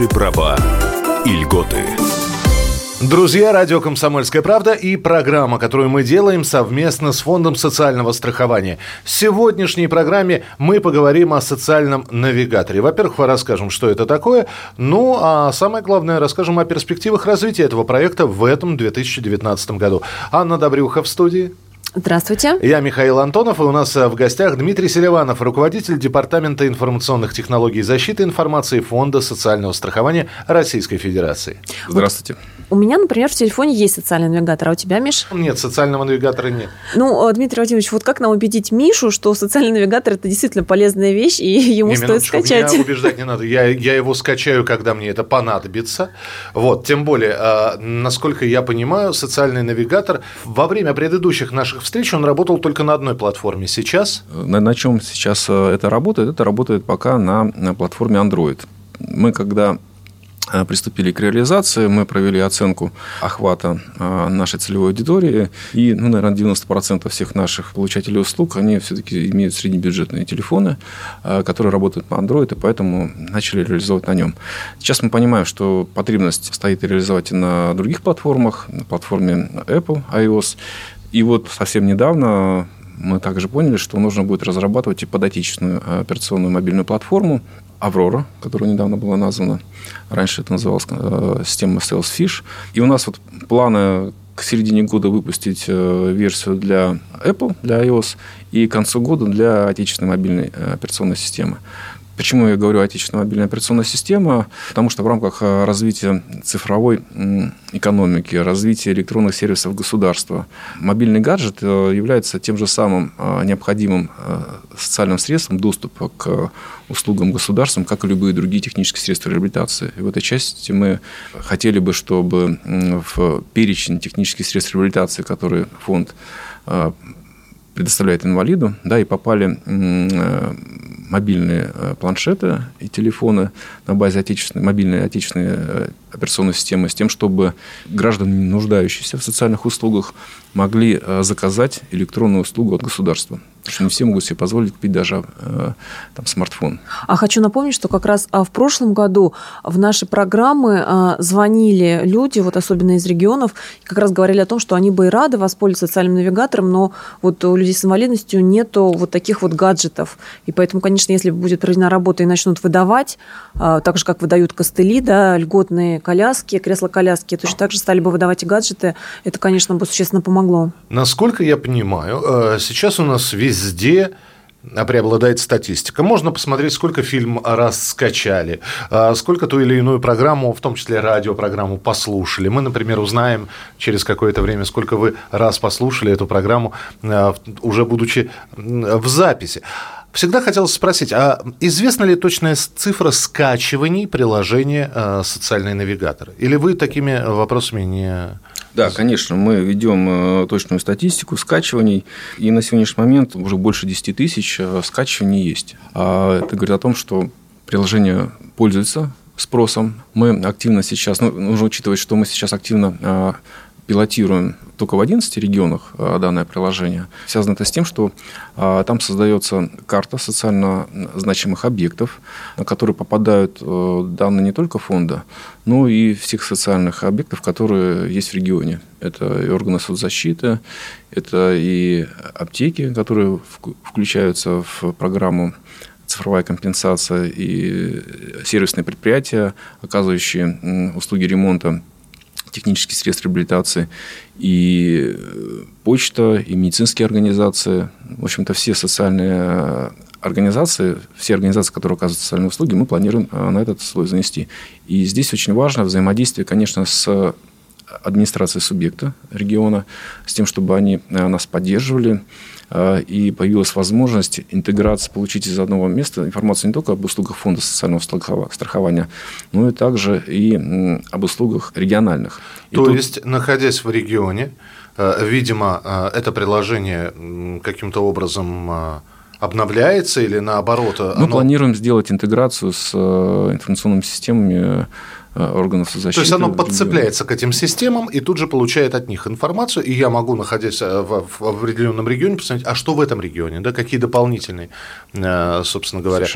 Ваши права и льготы. Друзья, радио «Комсомольская правда» и программа, которую мы делаем совместно с Фондом социального страхования. В сегодняшней программе мы поговорим о социальном навигаторе. Во-первых, расскажем, что это такое. Ну, а самое главное, расскажем о перспективах развития этого проекта в этом 2019 году. Анна Добрюха в студии. Здравствуйте. Я Михаил Антонов, и у нас э, в гостях Дмитрий Селиванов, руководитель Департамента информационных технологий и защиты информации Фонда социального страхования Российской Федерации. Здравствуйте. У меня, например, в телефоне есть социальный навигатор, а у тебя, Миш? Нет, социального навигатора нет. Ну, э, Дмитрий Владимирович, вот как нам убедить Мишу, что социальный навигатор – это действительно полезная вещь, и ему не, стоит скачать? Меня убеждать не надо. Я, я его скачаю, когда мне это понадобится. Вот, тем более, э, насколько я понимаю, социальный навигатор во время предыдущих наших наших встреч он работал только на одной платформе. Сейчас? На, на чем сейчас э, это работает? Это работает пока на, на платформе Android. Мы когда э, приступили к реализации, мы провели оценку охвата э, нашей целевой аудитории, и, ну, наверное, 90% всех наших получателей услуг, они все-таки имеют среднебюджетные телефоны, которые работают на Android, и поэтому начали реализовывать на нем. Сейчас мы понимаем, что потребность стоит реализовать и на других платформах, на платформе Apple, iOS, и вот совсем недавно мы также поняли, что нужно будет разрабатывать и подотечественную э, операционную мобильную платформу Аврора, которая недавно была названа. Раньше это называлась э, система Salesfish. И у нас вот планы к середине года выпустить э, версию для Apple, для iOS, и к концу года для отечественной мобильной операционной системы. Почему я говорю отечественная мобильная операционная система? Потому что в рамках э, развития цифровой экономики, развития электронных сервисов государства, мобильный гаджет э, является тем же самым э, необходимым социальным средством доступа к услугам государством, как и любые другие технические средства реабилитации. И в этой части мы хотели бы, чтобы в перечень технических средств реабилитации, которые фонд предоставляет инвалиду, да, и попали мобильные э, планшеты и телефоны на базе отечественной, мобильной отечественной э, операционной системы с тем, чтобы граждане, нуждающиеся в социальных услугах, могли э, заказать электронную услугу от государства. Потому что не все могут себе позволить купить даже э, там, смартфон. А хочу напомнить, что как раз а, в прошлом году в наши программы а, звонили люди, вот особенно из регионов, как раз говорили о том, что они бы и рады воспользоваться социальным навигатором, но вот у людей с инвалидностью нету вот таких вот гаджетов. И поэтому, конечно, если будет проведена работа и начнут выдавать, а, так же, как выдают костыли, да, льготные коляски, кресла-коляски, точно так же стали бы выдавать и гаджеты, это, конечно, бы существенно помогло. Насколько я понимаю, э, сейчас у нас весь везде преобладает статистика. Можно посмотреть, сколько фильм раз скачали, а сколько ту или иную программу, в том числе радиопрограмму, послушали. Мы, например, узнаем через какое-то время, сколько вы раз послушали эту программу, а, уже будучи в записи. Всегда хотелось спросить, а известна ли точная цифра скачиваний приложения а, «Социальный навигатор»? Или вы такими вопросами не да, конечно, мы ведем э, точную статистику скачиваний, и на сегодняшний момент уже больше 10 тысяч э, скачиваний есть. А это говорит о том, что приложение пользуется спросом. Мы активно сейчас, ну, нужно учитывать, что мы сейчас активно э, пилотируем только в 11 регионах а, данное приложение. Связано это с тем, что а, там создается карта социально значимых объектов, на которые попадают э, данные не только фонда, но и всех социальных объектов, которые есть в регионе. Это и органы соцзащиты, это и аптеки, которые включаются в программу цифровая компенсация и сервисные предприятия, оказывающие услуги ремонта технических средств реабилитации, и э, почта, и медицинские организации. В общем-то, все социальные э, организации, все организации, которые оказывают социальные услуги, мы планируем э, на этот слой занести. И здесь очень важно взаимодействие, конечно, с администрацией субъекта региона, с тем, чтобы они нас поддерживали, и появилась возможность интеграции, получить из одного места информацию не только об услугах фонда социального страхования, но и также и об услугах региональных. И То тут... есть, находясь в регионе, э, видимо, э, это приложение каким-то образом обновляется или наоборот? Мы планируем сделать интеграцию с информационными системами органов защиты. То есть оно подцепляется к этим системам и тут же получает от них информацию, и я могу, находясь в, в определенном регионе, посмотреть, а что в этом регионе, да, какие дополнительные, собственно говоря.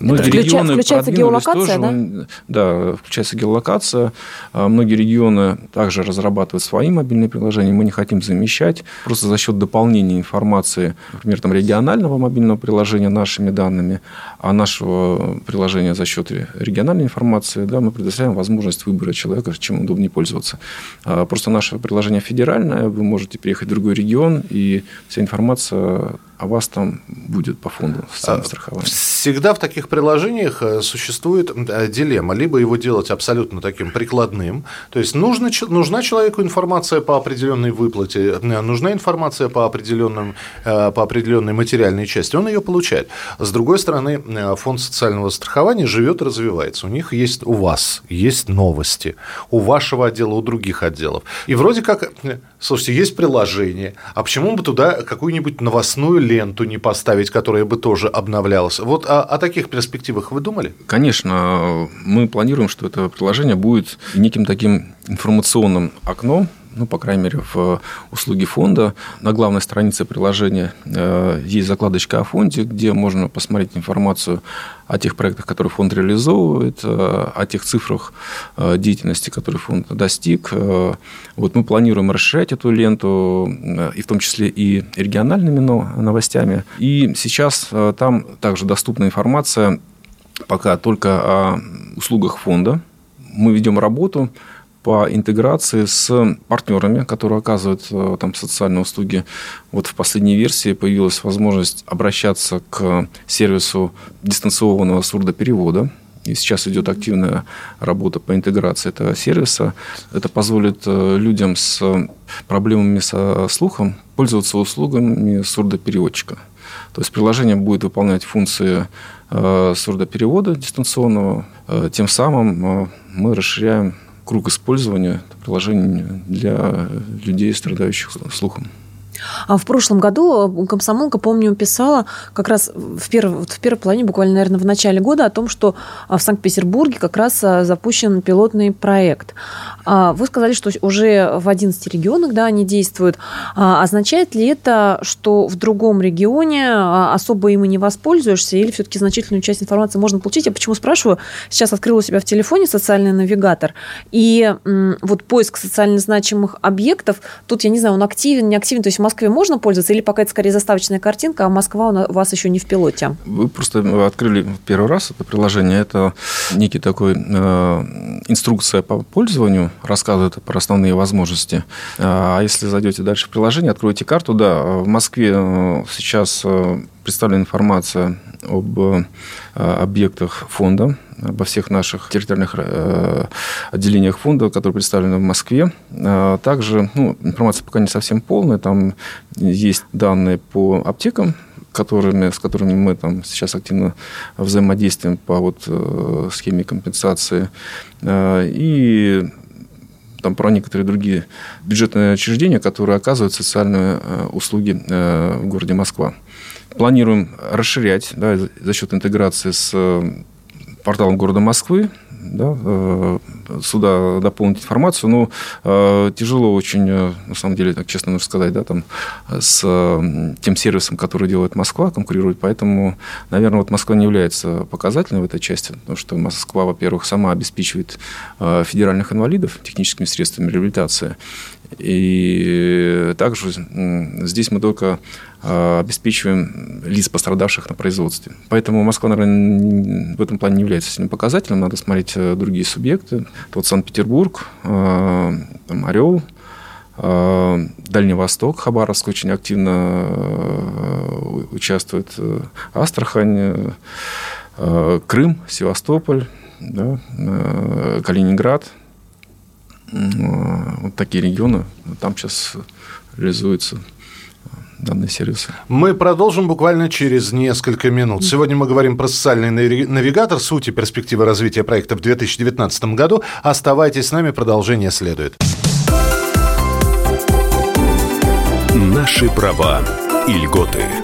Многие Включа, регионы включается геолокация, тоже, да? Да, включается геолокация. Многие регионы также разрабатывают свои мобильные приложения, мы не хотим замещать, просто за счет дополнения информации, например, там регионального мобильного приложения нашими данными, а нашего приложения за счет региональной информации, да, мы предоставляем возможность выбора человека, чем удобнее пользоваться. А просто наше приложение федеральное, вы можете приехать в другой регион, и вся информация о вас там будет по фонду социального а, страхования. Всегда в таких приложениях э, существует э, дилемма. Либо его делать абсолютно таким прикладным, то есть нужно, нужна человеку информация по определенной выплате, э, нужна информация по, определенным, по определенной материальной части, он ее получает. С другой стороны, фонд социального страхования живет и развивается. У них есть, у вас есть новости, у вашего отдела, у других отделов. И вроде как, слушайте, есть приложение, а почему бы туда какую-нибудь новостную ленту не поставить, которая бы тоже обновлялась? Вот о, о таких перспективах вы думали? Конечно, мы планируем, что это приложение будет неким таким информационным окном ну, по крайней мере, в услуге фонда. На главной странице приложения э, есть закладочка о фонде, где можно посмотреть информацию о тех проектах, которые фонд реализовывает, э, о тех цифрах э, деятельности, которые фонд достиг. Вот мы планируем расширять эту ленту, и в том числе и региональными новостями. И сейчас там также доступна информация пока только о услугах фонда. Мы ведем работу по интеграции с партнерами, которые оказывают э, там социальные услуги. Вот в последней версии появилась возможность обращаться к сервису дистанционного сурдоперевода. И сейчас идет активная работа по интеграции этого сервиса. Это позволит э, людям с проблемами со слухом пользоваться услугами сурдопереводчика. То есть приложение будет выполнять функции э, сурдоперевода дистанционного. Тем самым мы расширяем круг использования приложений для людей, страдающих слухом. А в прошлом году комсомолка, помню, писала как раз в, перв, в первой половине, буквально, наверное, в начале года о том, что в Санкт-Петербурге как раз а, запущен пилотный проект. А, вы сказали, что уже в 11 регионах да, они действуют. А, означает ли это, что в другом регионе особо им и не воспользуешься, или все-таки значительную часть информации можно получить? Я почему спрашиваю? Сейчас открыла у себя в телефоне социальный навигатор, и вот поиск социально значимых объектов, тут, я не знаю, он активен, не активен, то есть Москве можно пользоваться, или пока это скорее заставочная картинка, а Москва у вас еще не в пилоте? Вы просто открыли первый раз это приложение. Это некий такой э, инструкция по пользованию, рассказывает про основные возможности. А если зайдете дальше в приложение, откроете карту, да, в Москве э, сейчас э, представлена информация об э, объектах фонда, обо всех наших территориальных э, отделениях фонда, которые представлены в Москве. А также ну, информация пока не совсем полная. Там есть данные по аптекам, которыми, с которыми мы там сейчас активно взаимодействуем по вот, э, схеме компенсации. И там про некоторые другие бюджетные учреждения, которые оказывают социальные услуги в городе Москва. Планируем расширять да, за счет интеграции с э, порталом города Москвы, да, э, сюда дополнить информацию, но э, тяжело очень, на самом деле, так честно нужно сказать, да, там, с тем сервисом, который делает Москва, конкурирует, поэтому, наверное, вот Москва не является показательной в этой части, потому что Москва, во-первых, сама обеспечивает федеральных инвалидов техническими средствами реабилитации, и также здесь мы только а, обеспечиваем лиц, пострадавших на производстве. Поэтому Москва, наверное, в этом плане не является сильным показателем. Надо смотреть э, другие субъекты. Вот Санкт-Петербург, а, Орел, а, Дальний Восток, Хабаровск очень активно э, участвует, э, Астрахань, Крым, Севастополь, да, Калининград – вот такие регионы, там сейчас реализуются данные сервисы. Мы продолжим буквально через несколько минут. Сегодня мы говорим про социальный навигатор, суть и перспективы развития проекта в 2019 году. Оставайтесь с нами, продолжение следует. Наши права и льготы.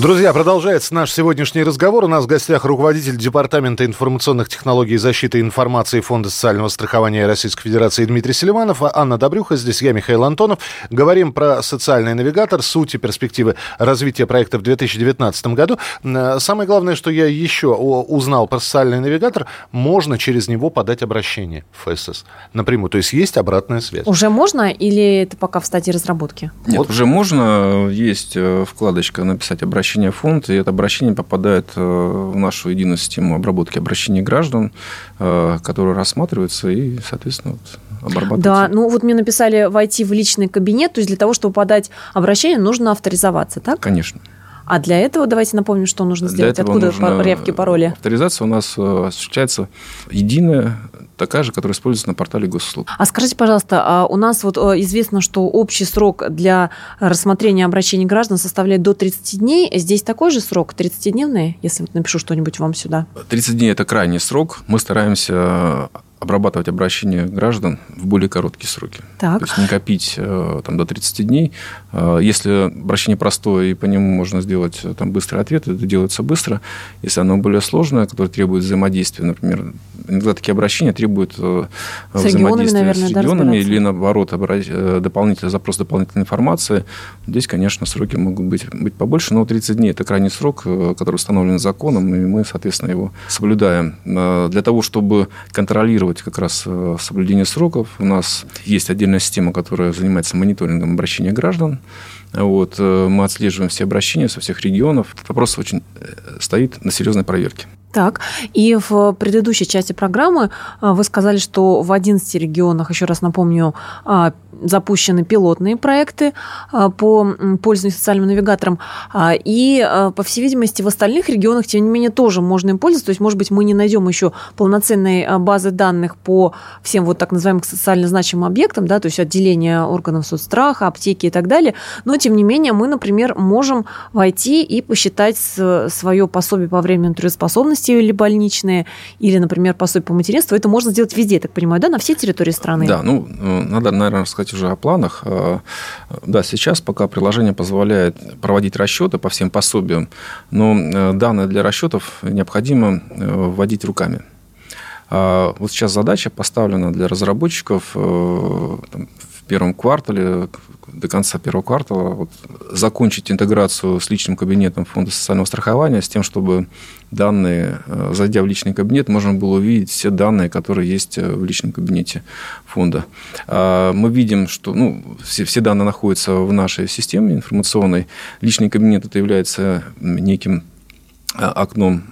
Друзья, продолжается наш сегодняшний разговор. У нас в гостях руководитель Департамента информационных технологий и защиты информации Фонда социального страхования Российской Федерации Дмитрий Селиванов, а Анна Добрюха, здесь я, Михаил Антонов. Говорим про социальный навигатор, суть и перспективы развития проекта в 2019 году. Э, самое главное, что я еще узнал про социальный навигатор, можно через него подать обращение в ФСС напрямую. То есть есть обратная связь. Уже можно или это пока в стадии разработки? Нет, вот. уже можно. Есть э, вкладочка «Написать обращение» обращение в фонд, и это обращение попадает э, в нашу единую систему обработки обращений граждан, э, которая рассматривается и, соответственно, вот, обрабатывается. Да, ну вот мне написали войти в личный кабинет, то есть для того, чтобы подать обращение, нужно авторизоваться, так? Конечно. А для этого давайте напомним, что нужно сделать. Для Откуда нужно... явки, пароли? Авторизация у нас э, осуществляется единая такая же, которая используется на портале госуслуг. А скажите, пожалуйста, а у нас вот э, известно, что общий срок для рассмотрения обращений граждан составляет до 30 дней. Здесь такой же срок, 30-дневный, если вот напишу что-нибудь вам сюда? 30 дней – это крайний срок. Мы стараемся обрабатывать обращения граждан в более короткие сроки. Так. То есть не копить э, там, до 30 дней. Э, если обращение простое и по нему можно сделать э, там, быстрый ответ, это делается быстро. Если оно более сложное, которое требует взаимодействия, например, иногда такие обращения требуют с взаимодействия наверное, с регионами да, или наоборот дополнительный запрос дополнительной информации. Здесь, конечно, сроки могут быть, быть побольше, но 30 дней – это крайний срок, который установлен законом, и мы, соответственно, его соблюдаем. Для того, чтобы контролировать контролировать как раз э, соблюдение сроков. У нас есть отдельная система, которая занимается мониторингом обращения граждан. Вот, э, мы отслеживаем все обращения со всех регионов. Вопрос очень э, стоит на серьезной проверке. Так, и в предыдущей части программы вы сказали, что в 11 регионах, еще раз напомню, запущены пилотные проекты а, по пользованию социальным навигатором. А, и, а, по всей видимости, в остальных регионах, тем не менее, тоже можно им пользоваться. То есть, может быть, мы не найдем еще полноценной базы данных по всем вот так называемым социально значимым объектам, да, то есть отделение органов соцстраха, аптеки и так далее. Но, тем не менее, мы, например, можем войти и посчитать свое пособие по временной трудоспособности или больничное, или, например, пособие по материнству. Это можно сделать везде, я так понимаю, да, на всей территории страны? Да, ну, э, надо, наверное, сказать сказать уже о планах. А, да, сейчас пока приложение позволяет проводить расчеты по всем пособиям, но э, данные для расчетов необходимо э, вводить руками. А, вот сейчас задача поставлена для разработчиков э, там, первом квартале, до конца первого квартала вот, закончить интеграцию с личным кабинетом Фонда социального страхования с тем, чтобы данные, э, зайдя в личный кабинет, можно было увидеть все данные, которые есть э, в личном кабинете фонда. А, мы видим, что ну, все, все данные находятся в нашей системе информационной. Личный кабинет это является неким э, окном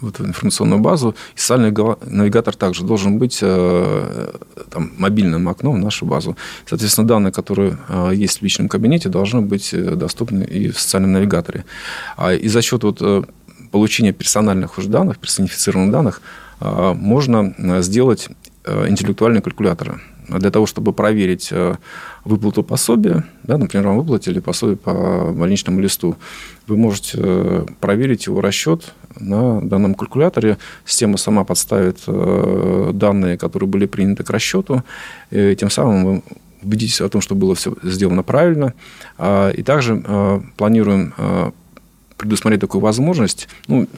в эту информационную базу. И социальный навигатор также должен быть там, мобильным окном в нашу базу. Соответственно, данные, которые есть в личном кабинете, должны быть доступны и в социальном навигаторе. А И за счет вот получения персональных уж данных, персонифицированных данных, можно сделать интеллектуальные калькуляторы. Для того, чтобы проверить выплату пособия, да, например, вам выплатили пособие по больничному листу, вы можете проверить его расчет на данном калькуляторе. Система сама подставит данные, которые были приняты к расчету, и тем самым вы убедитесь о том, что было все сделано правильно. И также планируем предусмотреть такую возможность, ну,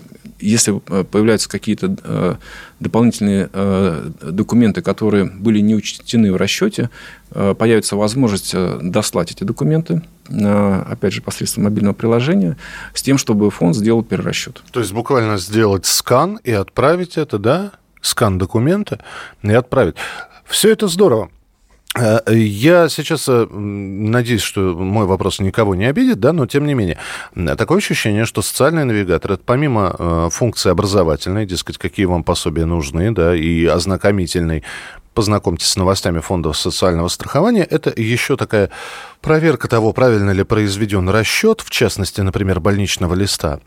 если э, появляются какие-то э, дополнительные э, документы, которые были не учтены в расчете, появится возможность дослать эти документы, опять же, посредством мобильного приложения, с тем, чтобы фонд сделал перерасчет. То есть буквально сделать скан и отправить это, да? Скан документа и отправить. Все это здорово. Э, я сейчас э, надеюсь, что мой вопрос никого не обидит, да, но тем не менее. Такое ощущение, что социальный навигатор, это помимо э, функции образовательной, дескать, какие вам пособия нужны, да, и ознакомительной, познакомьтесь с новостями фондов социального страхования, это еще такая проверка того, правильно ли произведен расчет, в частности, например, больничного листа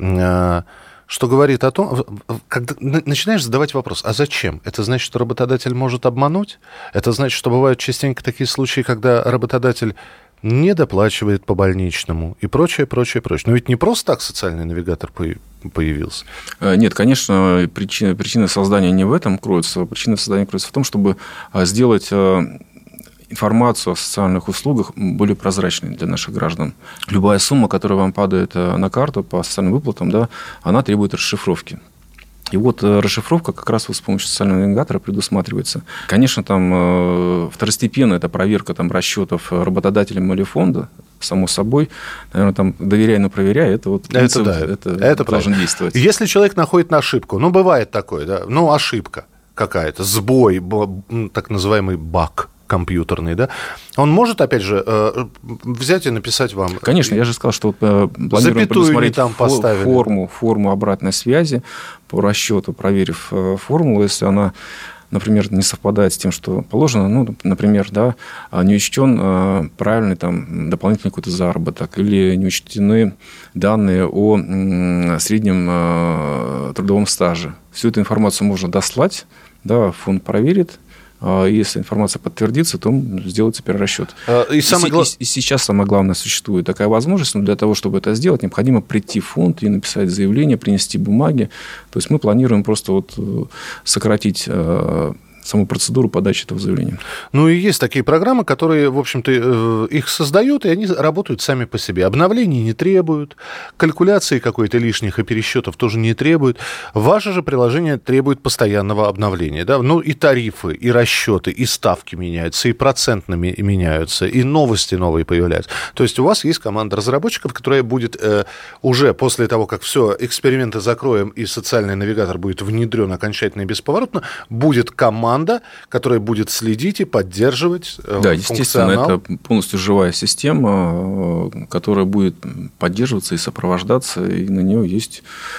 что говорит о том, когда начинаешь задавать вопрос, а зачем? Это значит, что работодатель может обмануть? Это значит, что бывают частенько такие случаи, когда работодатель не доплачивает по больничному и прочее, прочее, прочее. Но ведь не просто так социальный навигатор появился. Э, нет, конечно, причина, причина создания не в этом кроется. Причина создания кроется в том, чтобы э, сделать э, информацию о социальных услугах более прозрачной для наших граждан. Любая сумма, которая вам падает на карту по социальным выплатам, да, она требует расшифровки. И вот э, расшифровка как раз вот с помощью социального навигатора предусматривается. Конечно, там э, второстепенно это проверка там, расчетов работодателем или фонда, само собой. Наверное, там доверяй, но проверяй, это вот принцип, это, да, это, это должен действовать. Если человек находит на ошибку, ну, бывает такое, да, ну, ошибка какая-то, сбой, так называемый баг, компьютерный, да, он может, опять же, э, взять и написать вам... Конечно, я же сказал, что э, планируем предусмотреть там форму, форму обратной связи по расчету, проверив э, формулу, если она например, не совпадает с тем, что положено, ну, например, да, не учтен правильный там дополнительный какой-то заработок или не учтены данные о среднем трудовом стаже. Всю эту информацию можно дослать, да, фонд проверит, а если информация подтвердится, то сделается перерасчет. А, и, самое и, и сейчас самое главное, существует такая возможность, но для того, чтобы это сделать, необходимо прийти в фонд и написать заявление, принести бумаги. То есть мы планируем просто вот э, сократить э, саму процедуру подачи этого заявления. Ну и есть такие программы, которые, в общем-то, э, их создают, и они работают сами по себе. Обновлений не требуют, калькуляции какой-то лишних и пересчетов тоже не требуют. Ваше же приложение требует постоянного обновления. Да? Ну и тарифы, и расчеты, и ставки меняются, и процентными меняются, и новости новые появляются. То есть у вас есть команда разработчиков, которая будет э, уже после того, как все, эксперименты закроем, и социальный навигатор будет внедрен окончательно и бесповоротно, будет команда команда, которая будет следить и поддерживать э, Да, естественно, это полностью живая система, э, которая будет поддерживаться и сопровождаться, и на нее есть